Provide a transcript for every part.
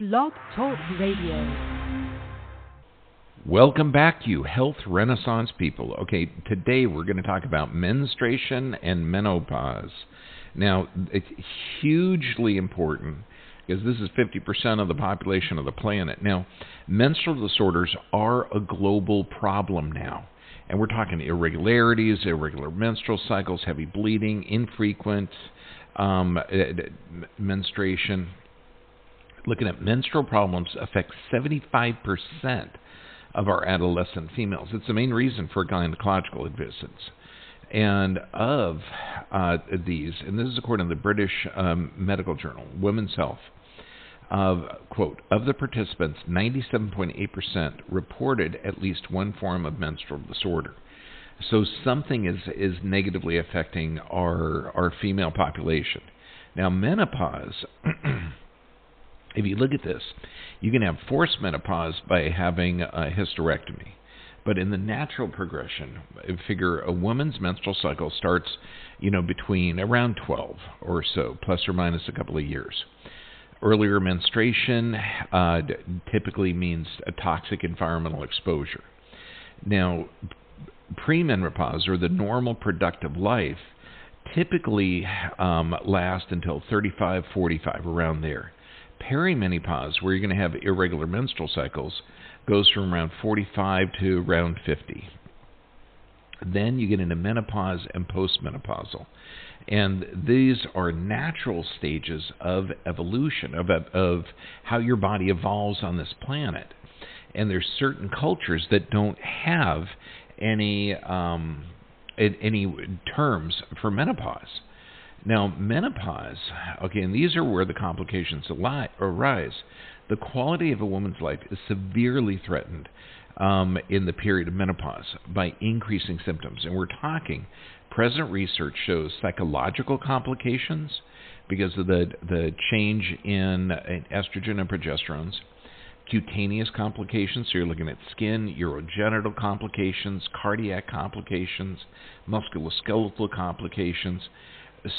Blog Talk Radio. Welcome back, you health renaissance people. Okay, today we're going to talk about menstruation and menopause. Now, it's hugely important because this is 50% of the population of the planet. Now, menstrual disorders are a global problem now. And we're talking irregularities, irregular menstrual cycles, heavy bleeding, infrequent um, menstruation. Looking at menstrual problems affects 75% of our adolescent females. It's the main reason for gynecological visits. And of uh, these, and this is according to the British um, Medical Journal, Women's Health, of quote of the participants 97.8% reported at least one form of menstrual disorder so something is is negatively affecting our our female population now menopause if you look at this you can have forced menopause by having a hysterectomy but in the natural progression figure a woman's menstrual cycle starts you know between around 12 or so plus or minus a couple of years Earlier menstruation uh, typically means a toxic environmental exposure. Now, premenopause or the normal productive life typically um, lasts until 35, 45, around there. Perimenopause, where you're going to have irregular menstrual cycles, goes from around 45 to around 50. Then you get into menopause and postmenopausal. And these are natural stages of evolution, of, of how your body evolves on this planet. And there's certain cultures that don't have any um, any terms for menopause. Now, menopause, okay, and these are where the complications arise. The quality of a woman's life is severely threatened um, in the period of menopause by increasing symptoms. And we're talking Present research shows psychological complications because of the, the change in, in estrogen and progesterones, cutaneous complications, so you're looking at skin, urogenital complications, cardiac complications, musculoskeletal complications.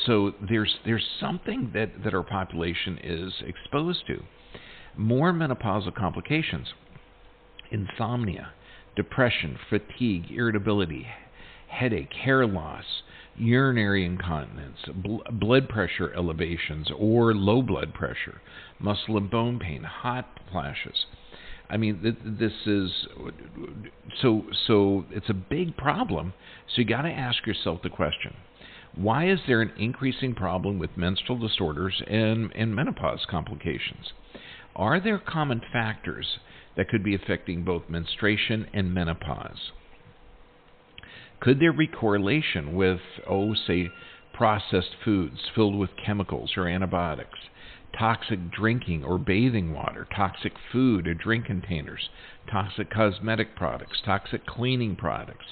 So there's there's something that, that our population is exposed to. More menopausal complications, insomnia, depression, fatigue, irritability, headache, hair loss, urinary incontinence, bl- blood pressure elevations or low blood pressure, muscle and bone pain, hot flashes. I mean, th- this is so so. It's a big problem. So you got to ask yourself the question: Why is there an increasing problem with menstrual disorders and and menopause complications? Are there common factors that could be affecting both menstruation and menopause? Could there be correlation with, oh, say, processed foods filled with chemicals or antibiotics, toxic drinking or bathing water, toxic food or drink containers, toxic cosmetic products, toxic cleaning products,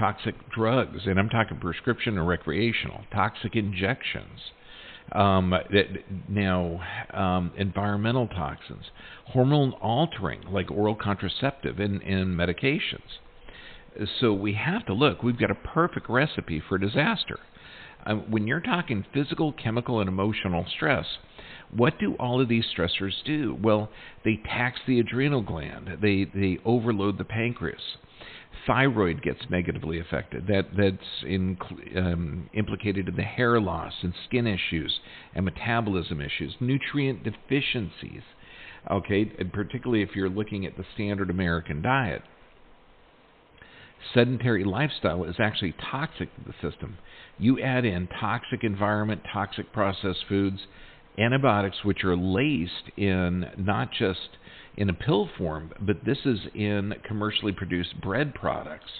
toxic drugs, and I'm talking prescription or recreational, toxic injections. Um, now, um, environmental toxins, hormone altering like oral contraceptive and, and medications. So we have to look. We've got a perfect recipe for disaster. Um, when you're talking physical, chemical, and emotional stress, what do all of these stressors do? Well, they tax the adrenal gland. They they overload the pancreas. Thyroid gets negatively affected. That that's in, um, implicated in the hair loss and skin issues and metabolism issues, nutrient deficiencies. Okay, and particularly if you're looking at the standard American diet sedentary lifestyle is actually toxic to the system. You add in toxic environment, toxic processed foods, antibiotics, which are laced in not just in a pill form, but this is in commercially produced bread products.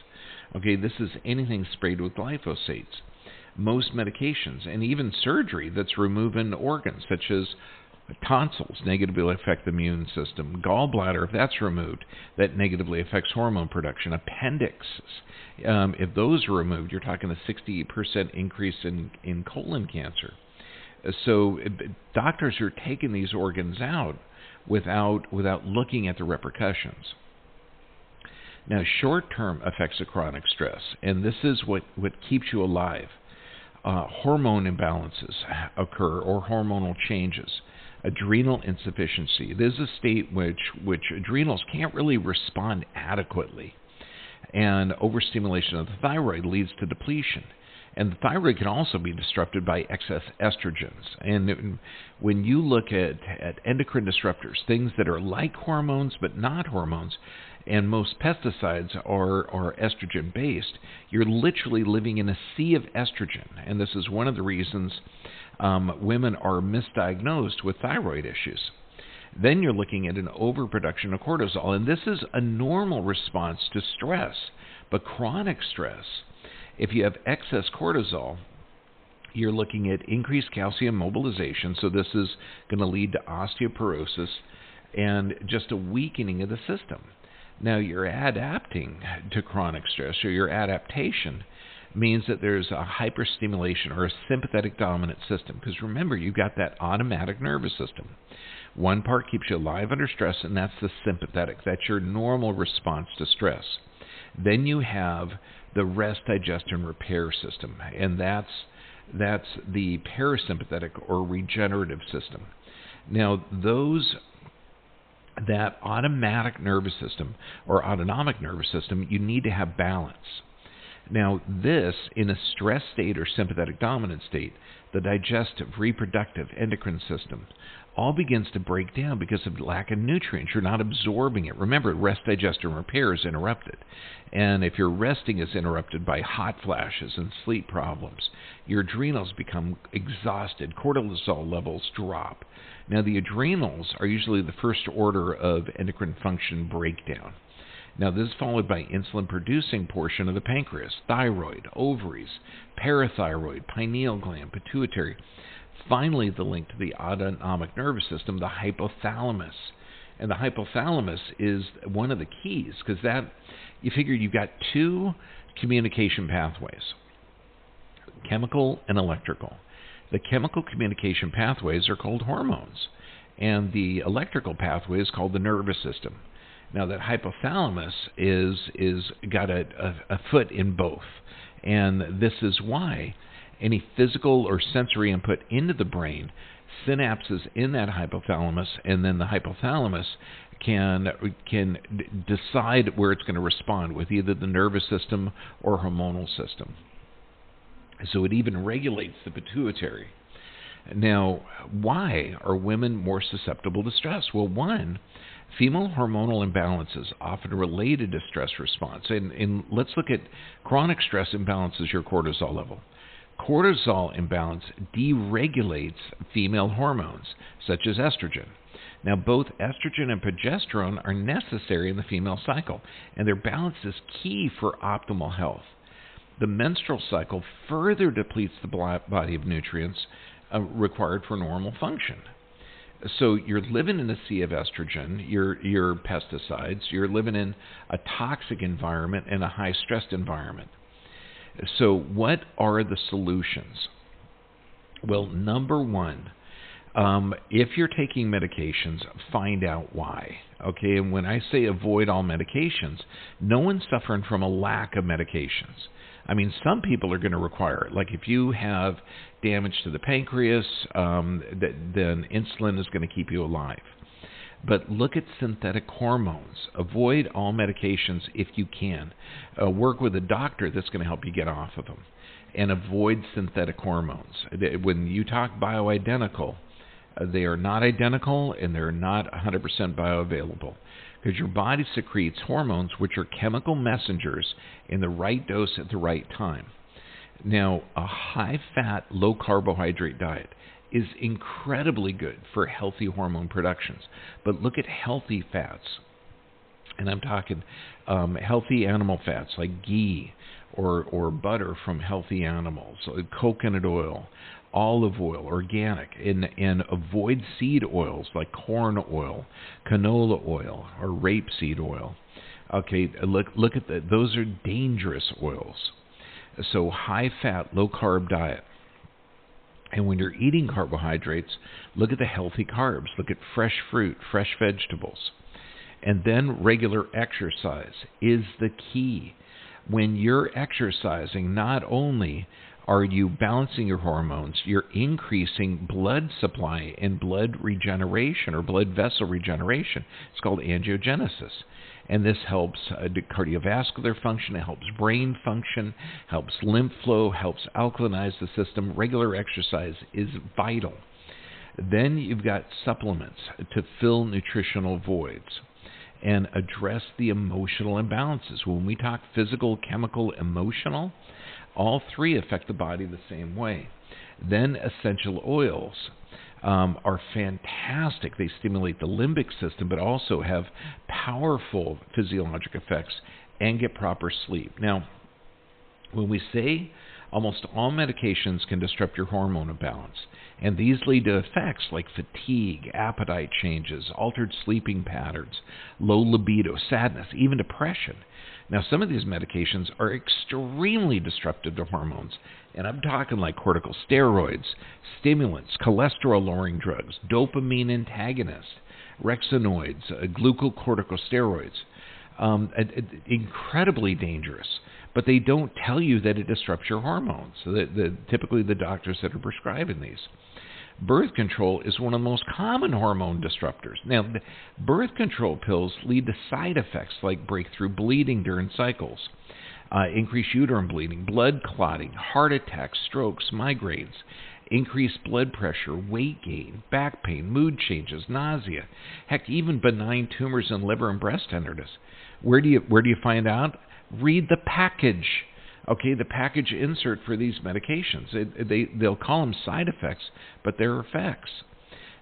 Okay, this is anything sprayed with glyphosates. Most medications and even surgery that's removing organs, such as Tonsils negatively affect the immune system. Gallbladder, if that's removed, that negatively affects hormone production. Appendix, um, if those are removed, you're talking a 60% increase in, in colon cancer. So doctors are taking these organs out without without looking at the repercussions. Now, short-term effects of chronic stress, and this is what, what keeps you alive. Uh, hormone imbalances occur or hormonal changes adrenal insufficiency. This is a state which which adrenals can't really respond adequately, and overstimulation of the thyroid leads to depletion. And the thyroid can also be disrupted by excess estrogens. And when you look at, at endocrine disruptors, things that are like hormones but not hormones, and most pesticides are, are estrogen based, you're literally living in a sea of estrogen. And this is one of the reasons um, women are misdiagnosed with thyroid issues. Then you're looking at an overproduction of cortisol, and this is a normal response to stress. But chronic stress, if you have excess cortisol, you're looking at increased calcium mobilization, so this is going to lead to osteoporosis and just a weakening of the system. Now, you're adapting to chronic stress, or your adaptation means that there's a hyperstimulation or a sympathetic dominant system. Because remember, you've got that automatic nervous system. One part keeps you alive under stress, and that's the sympathetic. That's your normal response to stress. Then you have the rest, digest, and repair system, and that's that's the parasympathetic or regenerative system. Now, those that automatic nervous system or autonomic nervous system, you need to have balance. Now, this, in a stress state or sympathetic dominant state, the digestive, reproductive, endocrine system, all begins to break down because of lack of nutrients. You're not absorbing it. Remember, rest, digest, and repair is interrupted. And if your resting is interrupted by hot flashes and sleep problems, your adrenals become exhausted. Cortisol levels drop. Now, the adrenals are usually the first order of endocrine function breakdown. Now, this is followed by insulin producing portion of the pancreas, thyroid, ovaries, parathyroid, pineal gland, pituitary. Finally, the link to the autonomic nervous system, the hypothalamus. And the hypothalamus is one of the keys because that you figure you've got two communication pathways chemical and electrical. The chemical communication pathways are called hormones, and the electrical pathway is called the nervous system. Now that hypothalamus is is got a, a, a foot in both, and this is why any physical or sensory input into the brain synapses in that hypothalamus, and then the hypothalamus can can decide where it's going to respond with either the nervous system or hormonal system. So it even regulates the pituitary. Now, why are women more susceptible to stress? Well, one, female hormonal imbalances often related to stress response. And, and let's look at chronic stress imbalances your cortisol level. Cortisol imbalance deregulates female hormones, such as estrogen. Now, both estrogen and progesterone are necessary in the female cycle, and their balance is key for optimal health the menstrual cycle further depletes the body of nutrients uh, required for normal function. So you're living in a sea of estrogen, your your pesticides, you're living in a toxic environment and a high stressed environment. So what are the solutions? Well, number one, um, if you're taking medications, find out why. Okay, and when I say avoid all medications, no one's suffering from a lack of medications. I mean, some people are going to require it. Like if you have damage to the pancreas, um, th- then insulin is going to keep you alive. But look at synthetic hormones. Avoid all medications if you can. Uh, work with a doctor that's going to help you get off of them. And avoid synthetic hormones. When you talk bioidentical, uh, they are not identical and they're not 100% bioavailable because your body secretes hormones which are chemical messengers in the right dose at the right time. Now, a high fat, low carbohydrate diet is incredibly good for healthy hormone productions. But look at healthy fats. And I'm talking um, healthy animal fats like ghee or, or butter from healthy animals, coconut oil, olive oil, organic, and, and avoid seed oils like corn oil, canola oil, or rapeseed oil. Okay, look look at that. Those are dangerous oils. So high fat, low carb diet. And when you're eating carbohydrates, look at the healthy carbs. Look at fresh fruit, fresh vegetables. And then regular exercise is the key. When you're exercising, not only are you balancing your hormones? You're increasing blood supply and blood regeneration or blood vessel regeneration. It's called angiogenesis. And this helps uh, cardiovascular function, it helps brain function, helps lymph flow, helps alkalinize the system. Regular exercise is vital. Then you've got supplements to fill nutritional voids and address the emotional imbalances. When we talk physical, chemical, emotional, all three affect the body the same way. Then essential oils um, are fantastic. They stimulate the limbic system, but also have powerful physiologic effects and get proper sleep. Now, when we say almost all medications can disrupt your hormone balance, and these lead to effects like fatigue, appetite changes, altered sleeping patterns, low libido, sadness, even depression. Now, some of these medications are extremely disruptive to hormones, and I'm talking like corticosteroids, stimulants, cholesterol lowering drugs, dopamine antagonists, rexinoids, uh, glucocorticosteroids. Um, incredibly dangerous, but they don't tell you that it disrupts your hormones. So the, the, typically, the doctors that are prescribing these birth control is one of the most common hormone disruptors. Now, birth control pills lead to side effects like breakthrough bleeding during cycles, uh, increased uterine bleeding, blood clotting, heart attacks, strokes, migraines, increased blood pressure, weight gain, back pain, mood changes, nausea, heck, even benign tumors in liver and breast tenderness. Where do you where do you find out? Read the package okay, the package insert for these medications. It, they, they'll call them side effects, but they're effects.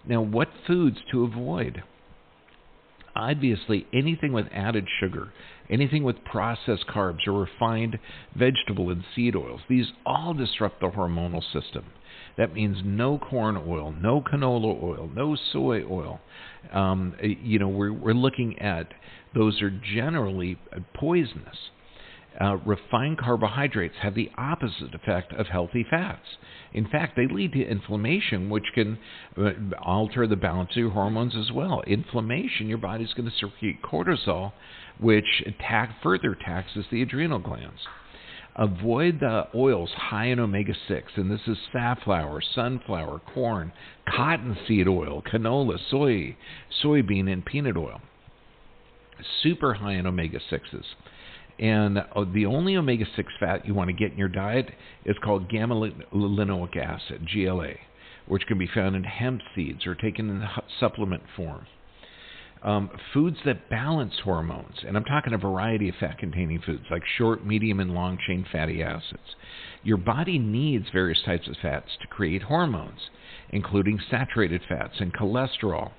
Now, what foods to avoid? Obviously, anything with added sugar, anything with processed carbs or refined vegetable and seed oils, these all disrupt the hormonal system. That means no corn oil, no canola oil, no soy oil. Um, you know, we're, we're looking at those are generally poisonous. Uh, refined carbohydrates have the opposite effect of healthy fats. In fact, they lead to inflammation, which can uh, alter the balance of your hormones as well. Inflammation, your body's going to secrete cortisol, which attack, further taxes the adrenal glands. Avoid the oils high in omega 6, and this is safflower, sunflower, corn, cottonseed oil, canola, soy, soybean, and peanut oil. Super high in omega 6s. And uh, the only omega 6 fat you want to get in your diet is called gamma linoleic acid, GLA, which can be found in hemp seeds or taken in supplement form. Um, foods that balance hormones, and I'm talking a variety of fat containing foods like short, medium, and long chain fatty acids. Your body needs various types of fats to create hormones, including saturated fats and cholesterol.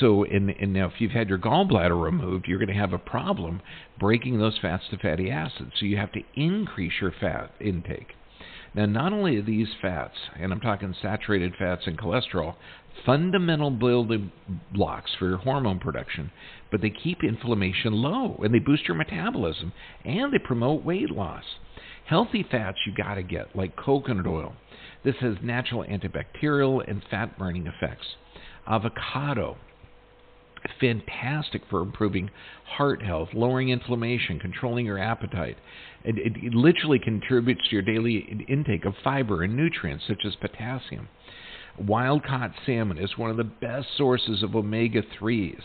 So, in, in now, if you've had your gallbladder removed, you're going to have a problem breaking those fats to fatty acids. So, you have to increase your fat intake. Now, not only are these fats, and I'm talking saturated fats and cholesterol, fundamental building blocks for your hormone production, but they keep inflammation low and they boost your metabolism and they promote weight loss. Healthy fats you got to get, like coconut oil. This has natural antibacterial and fat burning effects. Avocado, fantastic for improving heart health, lowering inflammation, controlling your appetite. It, it, it, literally contributes to your daily intake of fiber and nutrients such as potassium. Wild caught salmon is one of the best sources of omega 3s.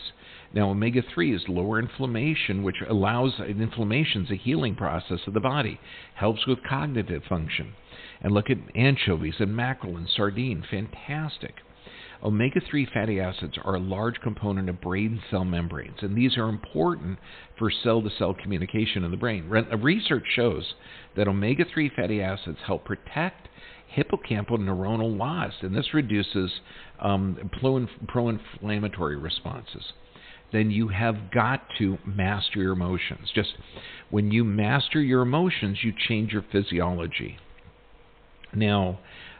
Now, omega 3 lower inflammation, which allows inflammation is a healing process of the body, helps with cognitive function. And look at anchovies and mackerel and sardine, fantastic. Omega 3 fatty acids are a large component of brain cell membranes, and these are important for cell to cell communication in the brain. Research shows that omega 3 fatty acids help protect hippocampal neuronal loss, and this reduces um, pro inflammatory responses. Then you have got to master your emotions. Just when you master your emotions, you change your physiology. Now,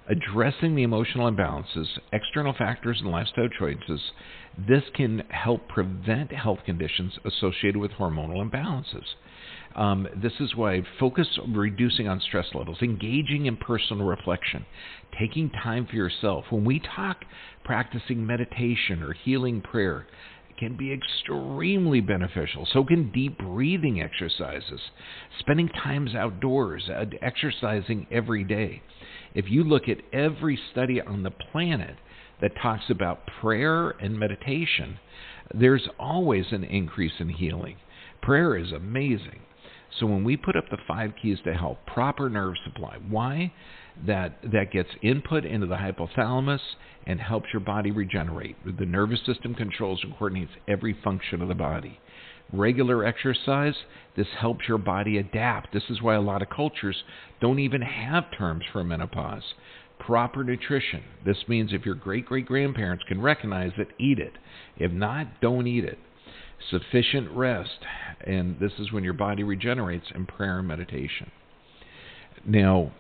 addressing the emotional imbalances, external factors, and lifestyle choices, this can help prevent health conditions associated with hormonal imbalances. Um, this is why focus on reducing on stress levels, engaging in personal reflection, taking time for yourself. When we talk practicing meditation or healing prayer, can be extremely beneficial. So can deep breathing exercises, spending times outdoors, uh, exercising every day. If you look at every study on the planet that talks about prayer and meditation, there's always an increase in healing. Prayer is amazing. So when we put up the five keys to health, proper nerve supply, why? That that gets input into the hypothalamus and helps your body regenerate. The nervous system controls and coordinates every function of the body. Regular exercise, this helps your body adapt. This is why a lot of cultures don't even have terms for menopause. Proper nutrition. This means if your great great grandparents can recognize it, eat it. If not, don't eat it sufficient rest, and this is when your body regenerates, and prayer and meditation. Now,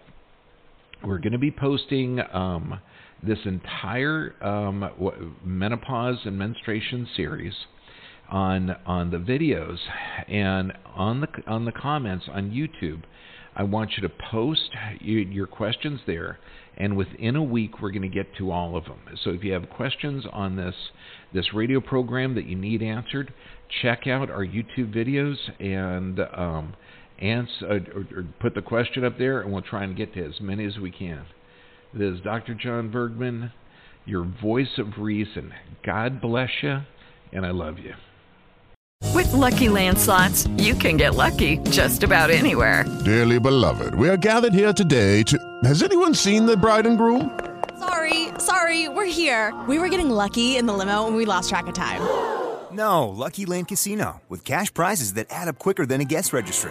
we're going to be posting um, this entire um, menopause and menstruation series on on the videos and on the on the comments on YouTube. I want you to post your questions there, and within a week we're going to get to all of them. So if you have questions on this this radio program that you need answered, check out our YouTube videos and um, answer or, or put the question up there, and we'll try and get to as many as we can. This is Dr. John Bergman, your voice of reason. God bless you, and I love you. With Lucky Land slots, you can get lucky just about anywhere. Dearly beloved, we are gathered here today to. Has anyone seen the bride and groom? Sorry, sorry, we're here. We were getting lucky in the limo and we lost track of time. No, Lucky Land Casino, with cash prizes that add up quicker than a guest registry.